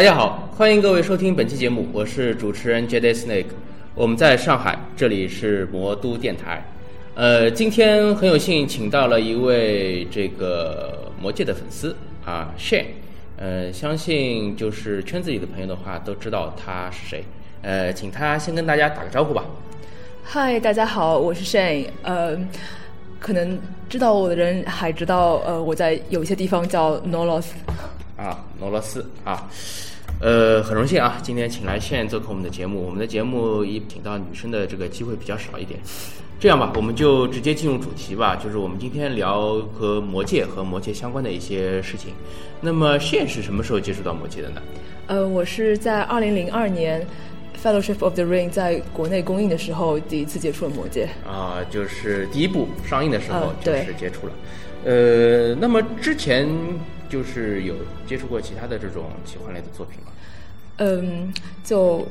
大家好，欢迎各位收听本期节目，我是主持人 Jade Snake，我们在上海，这里是魔都电台。呃，今天很有幸请到了一位这个魔界的粉丝啊，Shane。呃，相信就是圈子里的朋友的话都知道他是谁。呃，请他先跟大家打个招呼吧。嗨，大家好，我是 Shane。呃，可能知道我的人还知道，呃，我在有些地方叫 Nolos。啊，罗罗斯啊，呃，很荣幸啊，今天请来现做客我们的节目。我们的节目也请到女生的这个机会比较少一点。这样吧，我们就直接进入主题吧，就是我们今天聊和魔界和魔界相关的一些事情。那么，现是什么时候接触到魔界的呢？呃，我是在二零零二年《Fellowship of the Ring》在国内公映的时候第一次接触了魔戒。啊，就是第一部上映的时候呃对就是接触了。呃，那么之前就是有接触过其他的这种奇幻类的作品吗？嗯，就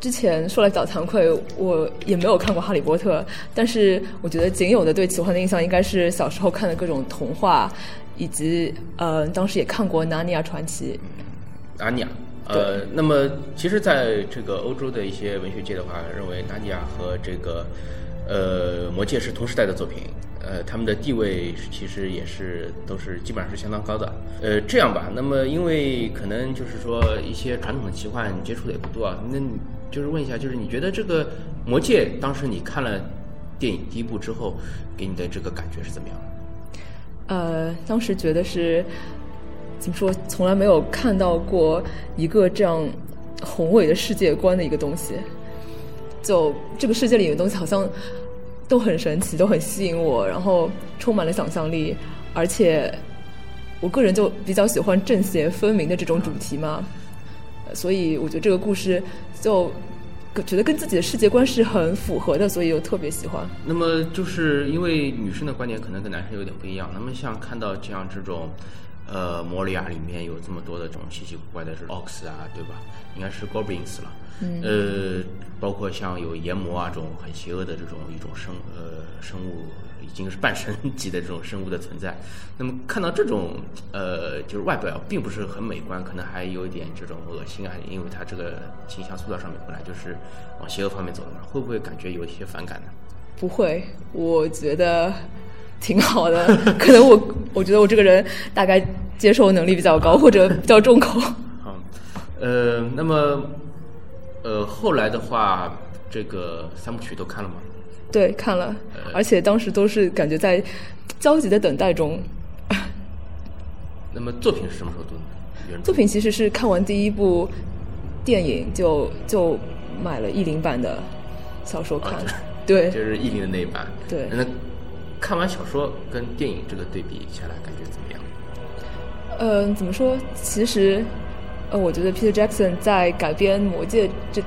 之前说来较惭愧，我也没有看过《哈利波特》，但是我觉得仅有的对奇幻的印象应该是小时候看的各种童话，以及呃，当时也看过《纳尼亚传奇》。纳尼亚。呃，那么其实在这个欧洲的一些文学界的话，认为纳尼亚和这个呃魔戒是同时代的作品，呃，他们的地位其实也是都是基本上是相当高的。呃，这样吧，那么因为可能就是说一些传统的奇幻接触的也不多啊，那就是问一下，就是你觉得这个魔戒当时你看了电影第一部之后，给你的这个感觉是怎么样的？呃，当时觉得是怎么说，从来没有看到过一个这样宏伟的世界观的一个东西。就这个世界里的东西好像都很神奇，都很吸引我，然后充满了想象力，而且我个人就比较喜欢正邪分明的这种主题嘛，所以我觉得这个故事就觉得跟自己的世界观是很符合的，所以又特别喜欢。那么就是因为女生的观点可能跟男生有点不一样。那么像看到这样这种，呃，摩利亚里面有这么多的这种稀奇古怪的是 ox 啊，对吧？应该是 goblins 了。嗯呃，包括像有炎魔啊这种很邪恶的这种一种生呃生物，已经是半神级的这种生物的存在。那么看到这种呃，就是外表并不是很美观，可能还有一点这种恶心啊，因为它这个形象塑造上面本来就是往邪恶方面走的嘛，会不会感觉有一些反感呢？不会，我觉得挺好的。可能我我觉得我这个人大概接受能力比较高，或者比较重口。好，呃，那么，呃，后来的话，这个三部曲都看了吗？对，看了，而且当时都是感觉在焦急的等待中。那么作品是什么时候读的？作品其实是看完第一部电影就就买了译林版的小说看，对就是译林的那一版。对那看完小说跟电影这个对比下来，感觉怎么样？呃，怎么说？其实，呃，我觉得 Peter Jackson 在改编《魔戒》这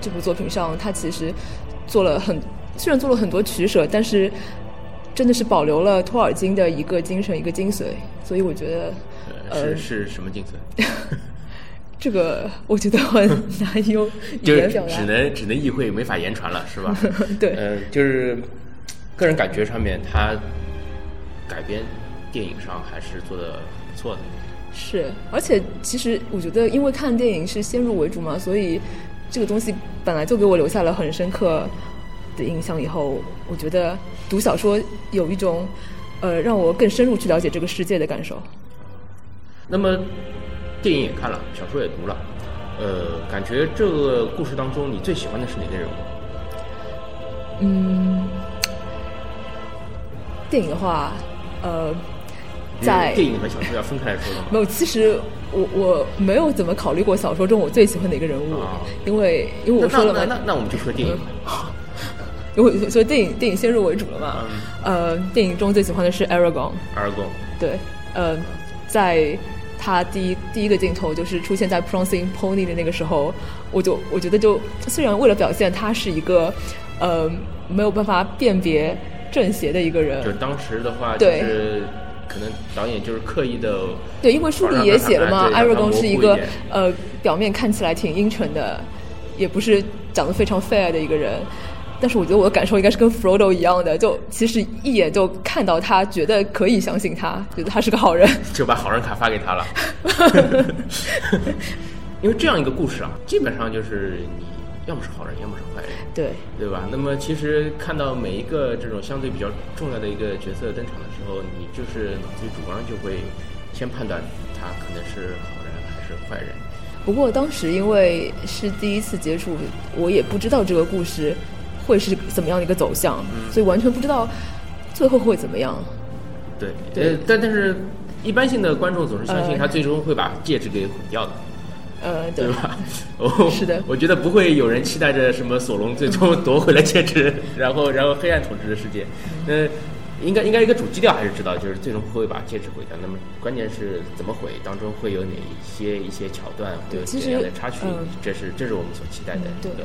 这部作品上，他其实做了很，虽然做了很多取舍，但是真的是保留了托尔金的一个精神、一个精髓。所以我觉得，呃，呃是是什么精髓？这个我觉得很难用语 就是言表达。只能只能意会，没法言传了，是吧？对呃，就是个人感觉上面，他改编电影上还是做的不错的。是，而且其实我觉得，因为看电影是先入为主嘛，所以这个东西本来就给我留下了很深刻的印象。以后我觉得读小说有一种呃让我更深入去了解这个世界的感受。那么电影也看了，小说也读了，呃，感觉这个故事当中，你最喜欢的是哪个人物？嗯，电影的话，呃，在电影和小说要分开来说的嘛。没有，其实我我没有怎么考虑过小说中我最喜欢的一个人物，啊因为因为我说了嘛那，那那我们就说电影吧。因为所以电影电影先入为主了嘛。呃，电影中最喜欢的是 Aragon，Aragon，对，呃，在他第一第一个镜头就是出现在 Prancing Pony 的那个时候，我就我觉得就虽然为了表现他是一个呃没有办法辨别正邪的一个人就，当时的话，就是可能导演就是刻意的，对，因为书里也写了嘛对让它，Aragon 是一个呃表面看起来挺阴沉的，也不是长得非常 fair 的一个人。但是我觉得我的感受应该是跟 Frodo 一样的，就其实一眼就看到他，觉得可以相信他，觉得他是个好人。就把好人卡发给他了。因为这样一个故事啊，基本上就是你要么是好人，要么是坏人，对，对吧？那么其实看到每一个这种相对比较重要的一个角色登场的时候，你就是脑子里主观上就会先判断他可能是好人还是坏人。不过当时因为是第一次接触，我也不知道这个故事会是怎么样的一个走向，所以完全不知道最后会怎么样。对，对呃，但但是一般性的观众总是相信呃他最终会把戒指给毁掉的。呃，对对吧？哦是的我觉得不会有人期待着什么索隆最终夺回了戒指，然后然后黑暗统治的世界。那应该应该一个主基调还是知道，就是最终不会把戒指毁掉。那么关键是怎么毁，当中会有哪一些一些桥段，会有怎样的插曲嗯，这是这是我们所期待的一个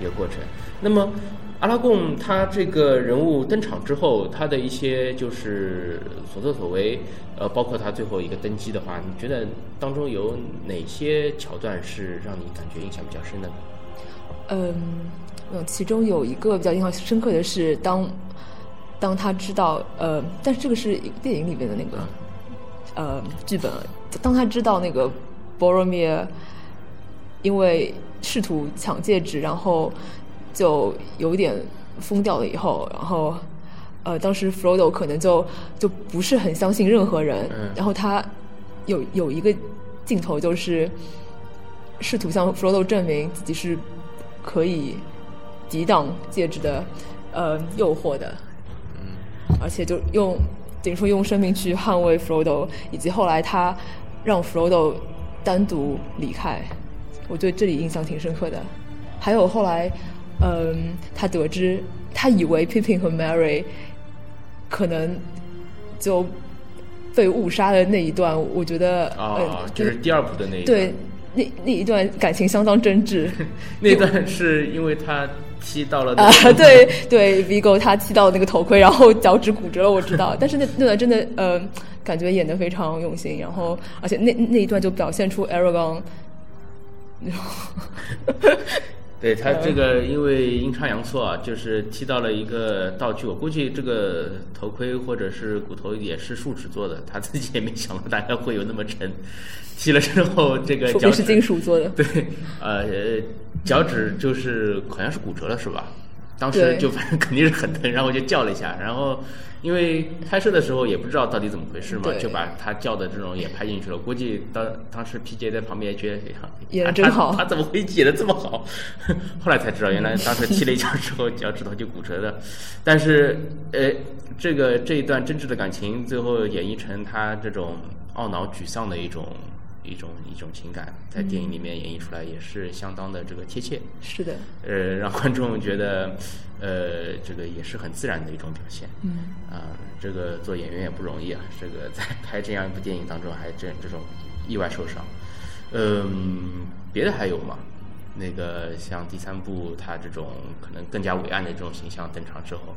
一个过程。那么阿拉贡他这个人物登场之后，他的一些就是所作所为，呃，包括他最后一个登基的话，你觉得当中有哪些桥段是让你感觉印象比较深的呢？嗯，嗯，其中有一个比较印象深刻的是，当当他知道，呃，但是这个是电影里面的那个呃剧本，当他知道那个 Boromir 因为试图抢戒指，然后就有点疯掉了以后，然后呃，当时 Frodo 可能就就不是很相信任何人，嗯。然后他有有一个镜头就是试图向 Frodo 证明自己是可以抵挡戒指的呃诱惑的，嗯。而且就用等于说用生命去捍卫 Frodo，以及后来他让 Frodo 单独离开，我对这里印象挺深刻的。还有后来，嗯，他得知他以为 Pippin 和 Mary 可能就被误杀的那一段，我觉得啊、呃，就是第二部的那一段对那那一段感情相当真挚。那段是因为他踢到了啊个，对对，Vigo 他踢到那个头盔，然后脚趾骨折了，我知道。但是那那段真的，呃，感觉演的非常用心，然后而且那那一段就表现出 Aragon，对他这个因为阴差阳错啊，就是踢到了一个道具，我估计这个头盔或者是骨头也是树脂做的，他自己也没想到大概会有那么沉。踢了之后，这个脚是金属做的。对，呃，脚趾就是好像是骨折了是吧？当时就反正肯定是很疼，然后我就叫了一下，然后因为拍摄的时候也不知道到底怎么回事嘛，就把他叫的这种也拍进去了。估计当当时 PJ 在旁边也觉得，他真好他他怎么会演的这么好？后来才知道，原来当时踢了一脚之后 脚趾头就骨折的。但是，呃，这个这一段真挚的感情，最后演绎成他这种懊恼、沮丧的一种。一种一种情感，在电影里面演绎出来也是相当的这个贴切。是的，呃，让观众觉得，呃，这个也是很自然的一种表现。嗯，啊、这个做演员也不容易啊，这个在 拍这样一部电影当中还这这种意外受伤。嗯，别的还有吗？那个像第三部，他这种可能更加伟岸的这种形象登场之后，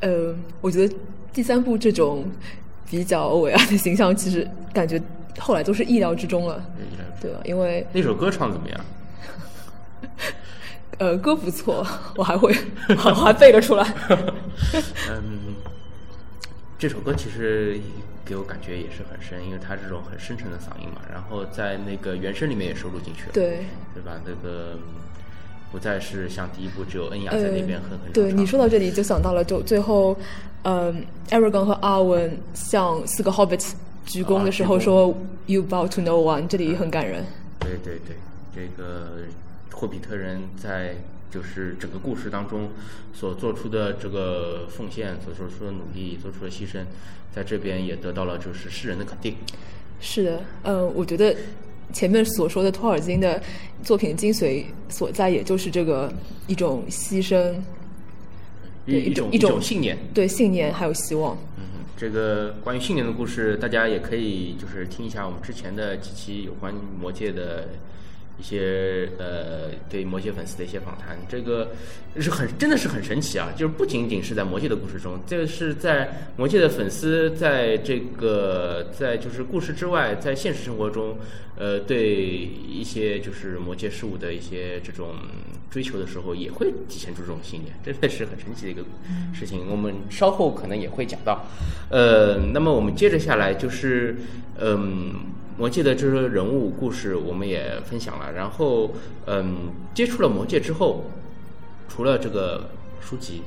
呃，我觉得第三部这种比较伟岸的形象，其实感觉后来都是意料之中了，对吧？因为那首歌唱得怎么样？呃歌不错，我还会 我还背了出来。嗯，这首歌其实给我感觉也是很深，因为它这种很深沉的嗓音嘛，然后在那个原声里面也收录进去了，对，对吧？那个不再是像第一部只有恩雅在呃那边哼哼唱唱。对你说到这里，就想到了，就最后，嗯、a r a g o n 和阿文像四个 Hobbits 鞠躬的时候说、“You bow to no one”，这里很感人。对对对，这个霍比特人在就是整个故事当中所做出的这个奉献，所做出的努力，做出的牺牲，在这边也得到了就是世人的肯定。是的，呃，我觉得前面所说的托尔金的作品精髓所在，也就是这个一种牺牲，对一种一种种信念。对信念还有希望。嗯，这个关于信念的故事，大家也可以就是听一下我们之前的几期有关魔界的一些呃对魔界粉丝的一些访谈。这个是很真的是很神奇啊！就是不仅仅是在魔界的故事中，这个是在魔界的粉丝在这个在就是故事之外，在现实生活中，呃，对一些就是魔界事物的一些这种追求的时候，也会体现出这种信念，真的是很神奇的一个事情。我们稍后可能也会讲到。呃，那么我们接着下来就是，嗯、魔戒的这些人物故事我们也分享了，然后嗯，接触了魔戒之后，除了这个书籍，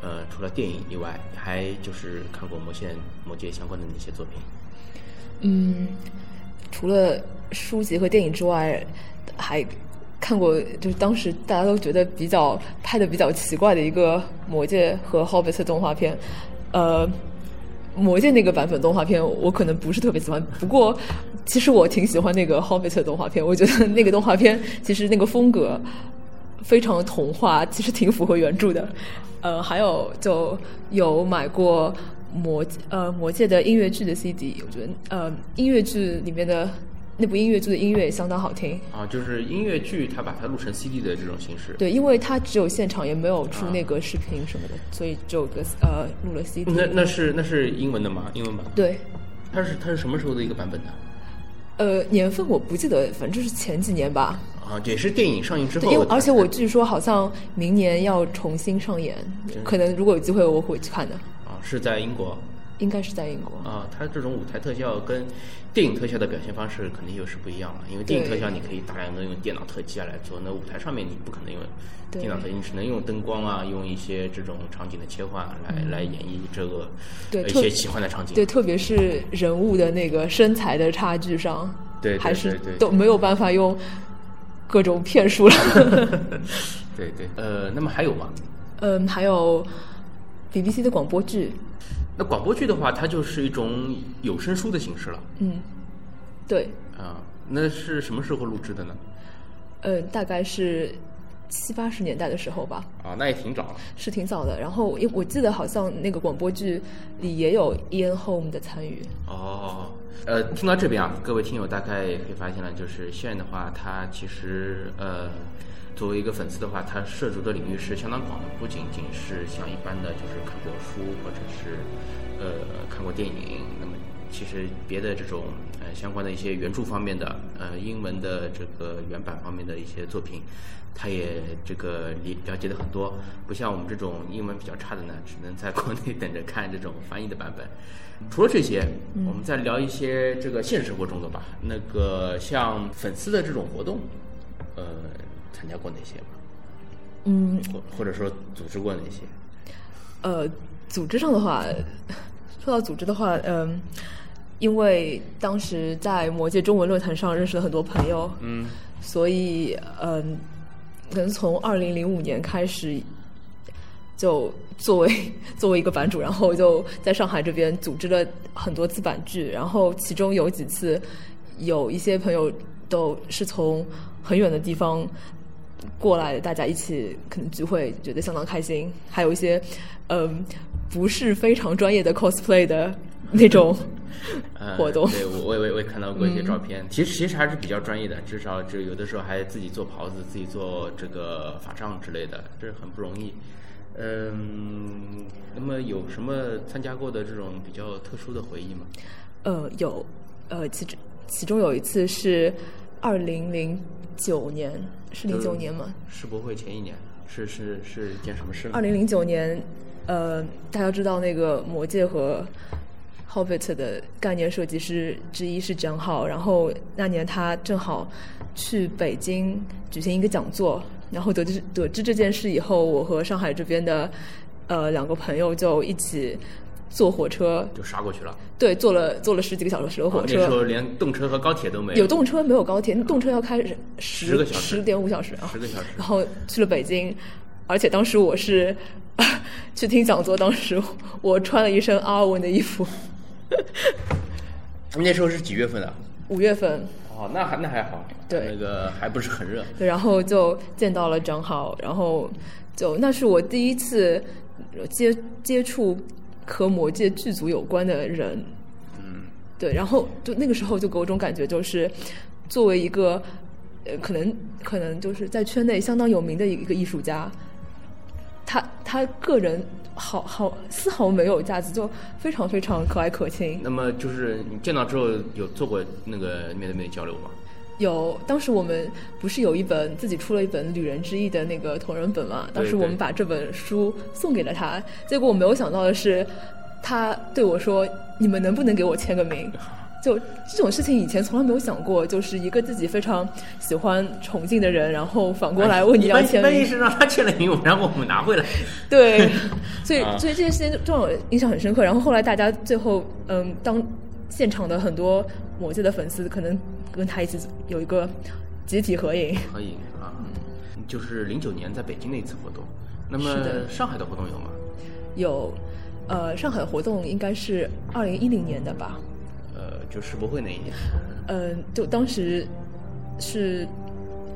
呃，除了电影以外，还就是看过魔戒魔戒相关的那些作品。嗯，除了书籍和电影之外，还看过就是当时大家都觉得比较拍的比较奇怪的一个魔戒和 Hobbit 动画片，呃。魔戒那个版本动画片，我可能不是特别喜欢。不过，其实我挺喜欢那个 Hobbit 动画片。我觉得那个动画片其实那个风格非常童话，其实挺符合原著的。呃，还有就有买过魔呃魔界的音乐剧的 CD。我觉得呃音乐剧里面的。那部音乐剧的音乐也相当好听啊，就是音乐剧，它把它录成 CD 的这种形式。对，因为它只有现场，也没有出那个视频什么的，所以就个呃录了 CD。那那是那是英文的吗？英文版？对。它是它是什么时候的一个版本呢？呃，年份我不记得，反正就是前几年吧。啊，也是电影上映之后。因为而且我据说好像明年要重新上演，可能如果有机会我会去看的。啊，是在英国。应该是在英国啊，它这种舞台特效跟电影特效的表现方式肯定又是不一样了。因为电影特效你可以大量的用电脑特技啊来做，那舞台上面你不可能用电脑特技，你只能用灯光啊，用一些这种场景的切换来来演绎这个一些奇幻的场景。对，特别是人物的那个身材的差距上，对，还是都没有办法用各种骗术了。对对，呃，那么还有吗？嗯，还有 BBC 的广播剧。那广播剧的话，它就是一种有声书的形式了。嗯，对。啊，那是什么时候录制的呢？呃，大概是七八十年代的时候吧。啊，那也挺早。是挺早的。然后，因我记得好像那个广播剧里也有 Ian Holm 的参与。哦，呃，听到这边啊，各位听友大概可以发现了，就是现在的话，他其实呃。作为一个粉丝的话，他涉足的领域是相当广的，不仅仅是像一般的，就是看过书或者是呃看过电影。那么，其实别的这种呃相关的一些原著方面的呃英文的这个原版方面的一些作品，他也这个了了解的很多。不像我们这种英文比较差的呢，只能在国内 等着看这种翻译的版本。除了这些，我们再聊一些这个现实生活中的吧。那个像粉丝的这种活动，呃。参加过哪些吗？嗯，或或者说组织过哪些？呃，组织上的话，说到组织的话，嗯，因为当时在魔界中文论坛上认识了很多朋友，嗯，所以嗯，可能从二零零五年开始，就作为 作为一个版主，然后就在上海这边组织了很多次版剧，然后其中有几次有一些朋友都是从很远的地方。过来，大家一起可能聚会，觉得相当开心。还有一些，嗯，不是非常专业的 cosplay 的那种 活动。对，我我也我也看到过一些照片。其实其实还是比较专业的，至少就有的时候还自己做袍子，自己做这个法杖之类的，这是很不容易。嗯，那么有什么参加过的这种比较特殊的回忆吗？呃，有，呃，其中其中有一次是二零零九年。是零九年吗？世博会前一年，是是是一件什么事？二零零九年，呃，大家知道那个魔戒和 Hobbit 的概念设计师之一是张浩，然后那年他正好去北京举行一个讲座，然后得知得知这件事以后，我和上海这边的呃两个朋友就一起。坐火车就杀过去了。对，坐了坐了十几个小时的火车。那时候连动车和高铁都没有。有动车没有高铁？动车要开十个小时，十点五小时啊。十个小时。然后去了北京，而且当时我是 去听讲座，当时我穿了一身阿尔文的衣服。那时候是几月份啊？五月份。哦，那还那还好。对。那个还不是很热。对，然后就见到了张浩，然后就那是我第一次接接触。和魔界剧组有关的人，嗯，对，然后就那个时候就给我一种感觉，就是作为一个呃，可能可能就是在圈内相当有名的一个艺术家，他他个人好好丝毫没有架子，就非常非常可爱可亲。那么就是你见到之后有做过那个面对面交流吗？有，当时我们不是有一本自己出了一本《旅人之意》的那个同人本嘛？当时我们把这本书送给了他，结果我没有想到的是，他对我说：“你们能不能给我签个名？” 就这种事情以前从来没有想过，就是一个自己非常喜欢崇敬的人，然后反过来问你要签名，那意思让他签了名，然后我们拿回来。对，所以啊所以这件事情让我印象很深刻。然后后来大家最后，嗯，当现场的很多魔界的粉丝可能跟他一起有一个集体合影，合影啊，就是零九年在北京那一次活动。那么上海的活动有吗？有，呃，上海活动应该是二零一零年的吧，呃，就世博会那一年。嗯，就当时是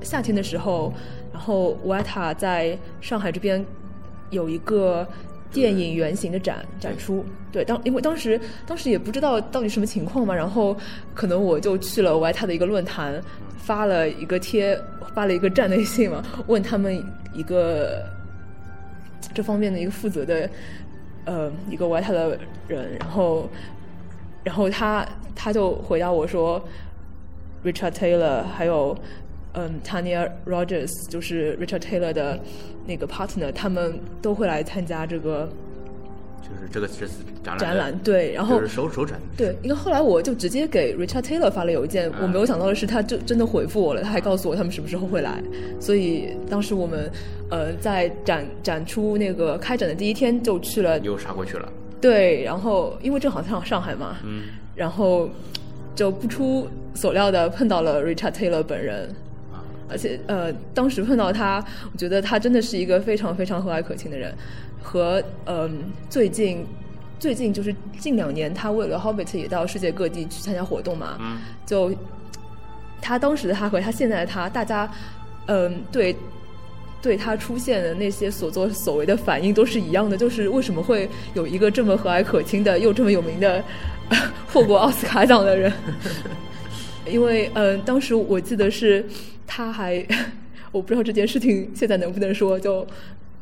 夏天的时候，然后维塔在上海这边有一个电影原型的展展出。对，当因为当时当时也不知道到底什么情况嘛，然后可能我就去了维塔的一个论坛，发了一个贴，发了一个站内信嘛，问他们一个这方面的一个负责的呃一个维塔的人，然后然后他他就回答我说，Richard Taylor 还有嗯 Tanya Rogers 就是 Richard Taylor 的那个 partner，他们都会来参加这个就是这个这次展览展览。对，然后就是首首展。对，因为后来我就直接给 Richard Taylor 发了邮件，我没有想到的是，他就真的回复我了，他还告诉我他们什么时候会来。所以当时我们呃在展展出那个开展的第一天就去了，又杀过去了。对，然后因为正好上上海嘛，嗯，然后就不出所料的碰到了 Richard Taylor 本人。啊，而且呃，当时碰到他，我觉得他真的是一个非常非常和蔼可亲的人，和嗯、最近最近就是近两年，他为了 Hobbit 也到世界各地去参加活动嘛，嗯，就他当时的他和他现在的他，大家嗯、对。对他出现的那些所作所为的反应都是一样的，就是为什么会有一个这么和蔼可亲的又这么有名的 获过奥斯卡奖的人？因为嗯、呃当时我记得是他还，我不知道这件事情现在能不能说，就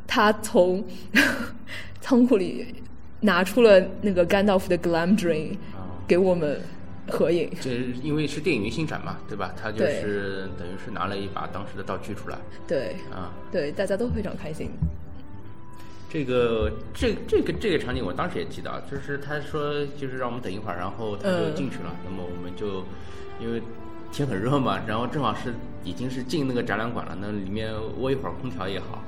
他从 仓库里拿出了那个甘道夫的 Glam Dream 啊，给我们合影。这因为是电影原型展嘛，对吧？他就是等于是拿了一把当时的道具出来对啊。对，大家都非常开心。这个这这个这个场景我当时也记得，啊，就是他说就是让我们等一会儿，然后他就嗯进去了。那么我们就因为天很热嘛，然后正好是已经是进那个展览馆了，那里面窝一会儿空调也好。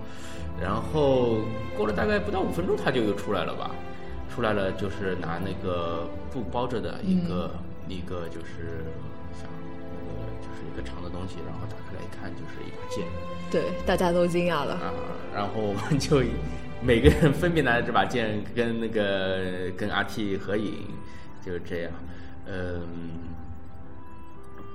然后过了大概不到五分钟，他就又出来了吧？出来了就是拿那个布包着的一个、一个就是像那个就是一个长的东西，然后打开来一看就是一把剑。对，大家都惊讶了。啊，然后我们就每个人分别拿着这把剑跟那个跟阿 T 合影，就是这样。嗯，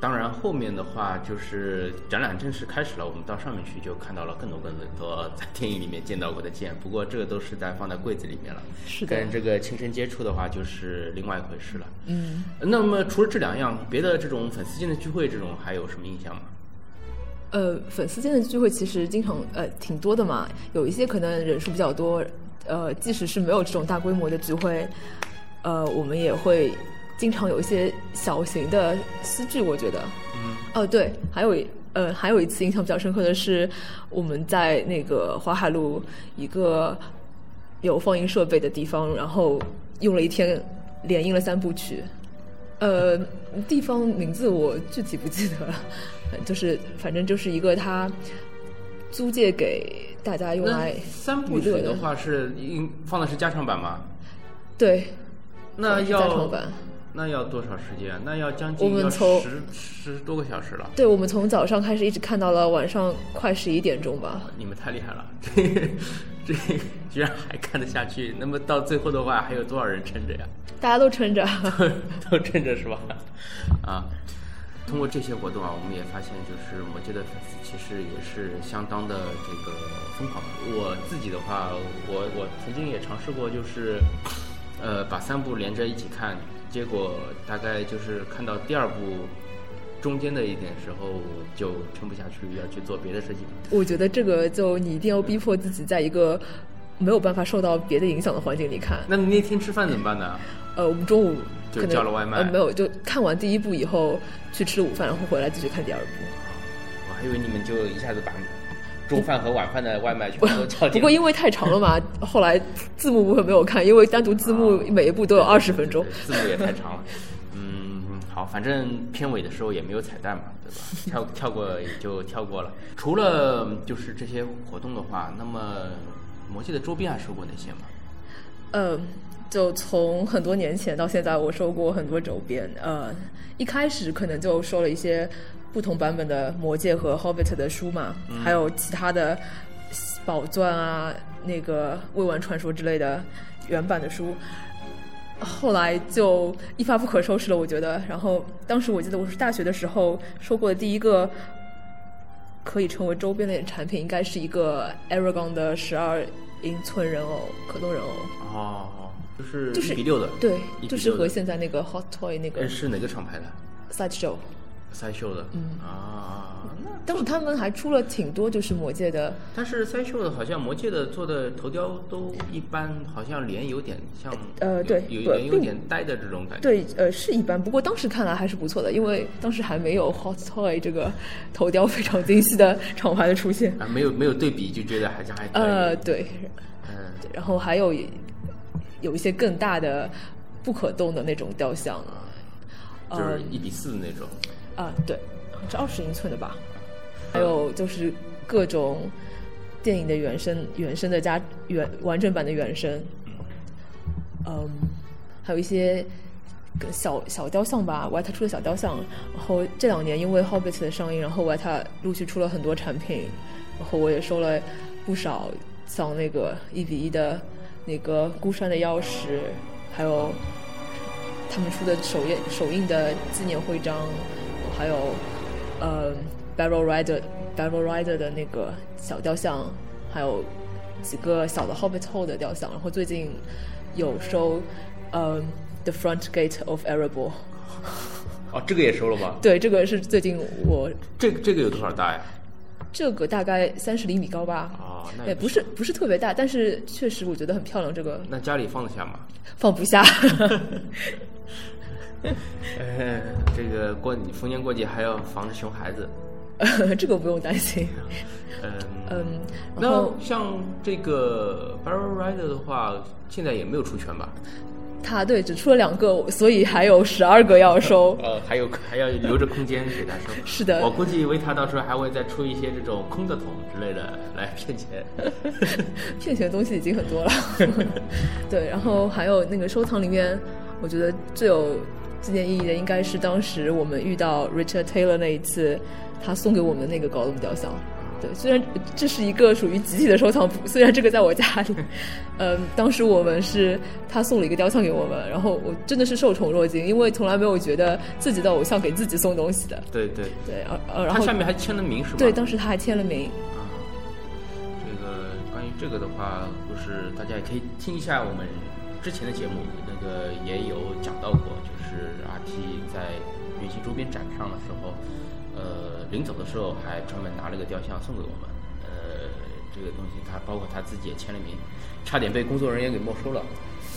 当然后面的话就是展览正式开始了，我们到上面去就看到了更多更多在电影里面见到过的剑，不过这个都是在放在柜子里面了。是的跟这个亲身接触的话就是另外一回事了。嗯，那么除了这两样，别的这种粉丝间的聚会这种还有什么印象吗？呃，粉丝间的聚会其实经常呃挺多的嘛，有一些可能人数比较多，呃，即使是没有这种大规模的聚会，呃，我们也会经常有一些小型的私剧，我觉得。嗯。哦，对，还有一呃，还有一次印象比较深刻的是，我们在那个淮海路一个有放映设备的地方，然后用了一天连映了三部曲。呃，地方名字我具体不记得了，就是反正就是一个他租借给大家用来三部曲的话是应放的是加长版吗？对，那是加长要版。那要多少时间？那要将近要们从十十多个小时了。对，我们从早上开始一直看到了晚上快十一点钟吧。你们太厉害了，这个这居然还看得下去。那么到最后的话，还有多少人撑着呀？大家都撑着。都撑着是吧？啊，通过这些活动啊，我们也发现，就是魔界的粉丝其实也是相当的这个疯狂的。我自己的话，我我曾经也尝试过，就是呃把三部连着一起看，结果大概就是看到第二部中间的一点时候就撑不下去，要去做别的事情。我觉得这个就你一定要逼迫自己在一个没有办法受到别的影响的环境里看。那你那天吃饭怎么办呢？呃，我们中午就叫了外卖呃，没有，就看完第一部以后去吃午饭，然后回来继续看第二部。我还以为你们就一下子把中饭和晚饭的外卖全部都叫。不过因为太长了嘛，后来字幕部分没有看，因为单独字幕每一部都有二十分钟。字幕也太长了。嗯，好，反正片尾的时候也没有彩蛋嘛，对吧？跳跳过也就跳过了。除了就是这些活动的话，那么魔戒的周边还收过哪些吗？呃，就从很多年前到现在，我收过很多周边。呃，一开始可能就收了一些不同版本的《魔戒》和《Hobbit》的书嘛，还有其他的宝钻啊、那个《未完传说》之类的原版的书。后来就一发不可收拾了，我觉得。然后当时我记得我是大学的时候收过的第一个可以成为周边的产品，应该是一个 Aragon 的十二英寸人偶，可动人偶。哦，就是就是一比六的，对就是和现在那个 Hot Toy 那个呃是哪个厂牌的？Sideshow。塞秀的，嗯啊，那当时他们还出了挺多就是魔界的，但是塞秀的好像魔界的做的头雕都一般，好像脸有点像，呃对有点有点呆的这种感觉。对，呃是一般，不过当时看来还是不错的，因为当时还没有 Hot Toy 这个头雕非常精细的厂牌的出现。啊，没有没有对比就觉得还是还。呃，对，嗯，然后还有有一些更大的不可动的那种雕像，就是一比四的那种。啊，对，是二十英寸的吧？还有就是各种电影的原声、原声的加原完整版的原声，嗯，还有一些小小雕像吧，外塔出的小雕像。然后这两年因为《Hobbit》的上映，然后外塔陆续出了很多产品，然后我也收了不少，像那个一比一的那个孤山的钥匙，还有他们出的首页首映的纪念徽章。还有，呃，Barrel Rider Barrel Rider 的那个小雕像，还有几个小的 Hobbit Hole 的雕像。然后最近有收，呃，The Front Gate of Erebor。哦，这个也收了吗？对，这个是最近我这个这个有多少大呀？这个大概三十厘米高吧。哦，那也不是不是特别大，但是确实我觉得很漂亮。这个那家里放得下吗？放不下。呃，这个过逢年过节还要防着熊孩子。这个不用担心。嗯嗯，那像这个 Barrel Rider 的话，现在也没有出全吧？他对只出了两个，所以还有十二个要收。呃，还有还要留着空间给他收。是的，我估计维塔到时候还会再出一些这种空的桶之类的来骗钱。骗钱的东西已经很多了。对，然后还有那个收藏里面，我觉得最有纪念意义的应该是当时我们遇到 Richard Taylor 那一次，他送给我们那个高隆雕像。对，虽然这是一个属于集体的收藏，虽然这个在我家里，嗯，当时我们是他送了一个雕像给我们，然后我真的是受宠若惊，因为从来没有觉得自己的偶像给自己送东西的。对对对，呃，然后他下面还签了名是吗？对，当时他还签了名。啊，这个关于这个的话，就是大家也可以听一下我们之前的节目，那个也有讲到过，就是 RT 在原型周边展上的时候。呃，临走的时候还专门拿了个雕像送给我们。呃，这个东西他包括他自己也签了名，差点被工作人员给没收了。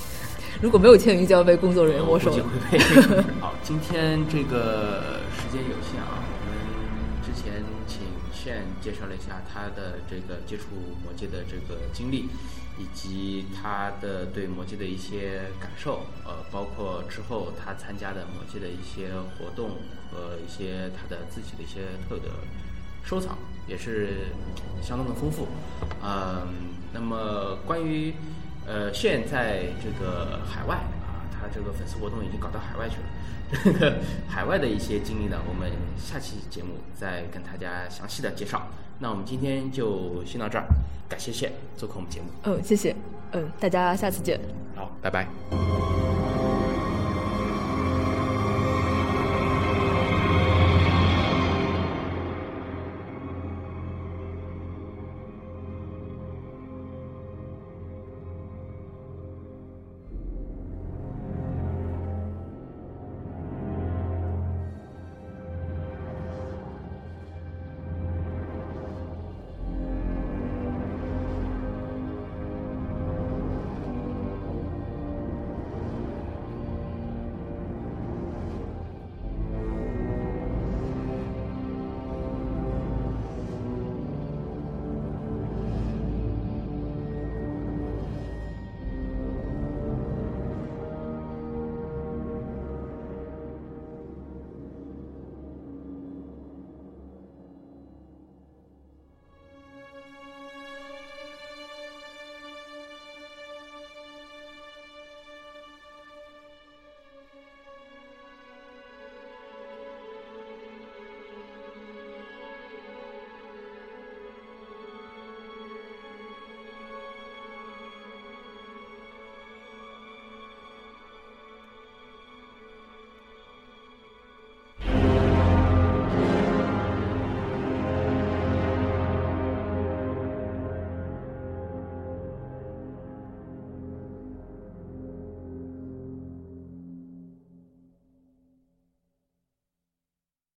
如果没有签名，就要被工作人员没收。会被。好，今天这个时间有限啊，我们之前请炫介绍了一下他的这个接触魔界的这个经历，以及他的对魔戒的一些感受。呃，包括之后他参加的魔戒的一些活动。和一些他的自己的一些特有的收藏也是相当的丰富，嗯，那么关于呃现在这个海外啊，他这个粉丝活动已经搞到海外去了，这个海外的一些经历呢，我们下期节目再跟大家详细的介绍。那我们今天就先到这儿，感谢谢做客我们节目。嗯，谢谢，嗯，大家下次见。好，拜拜。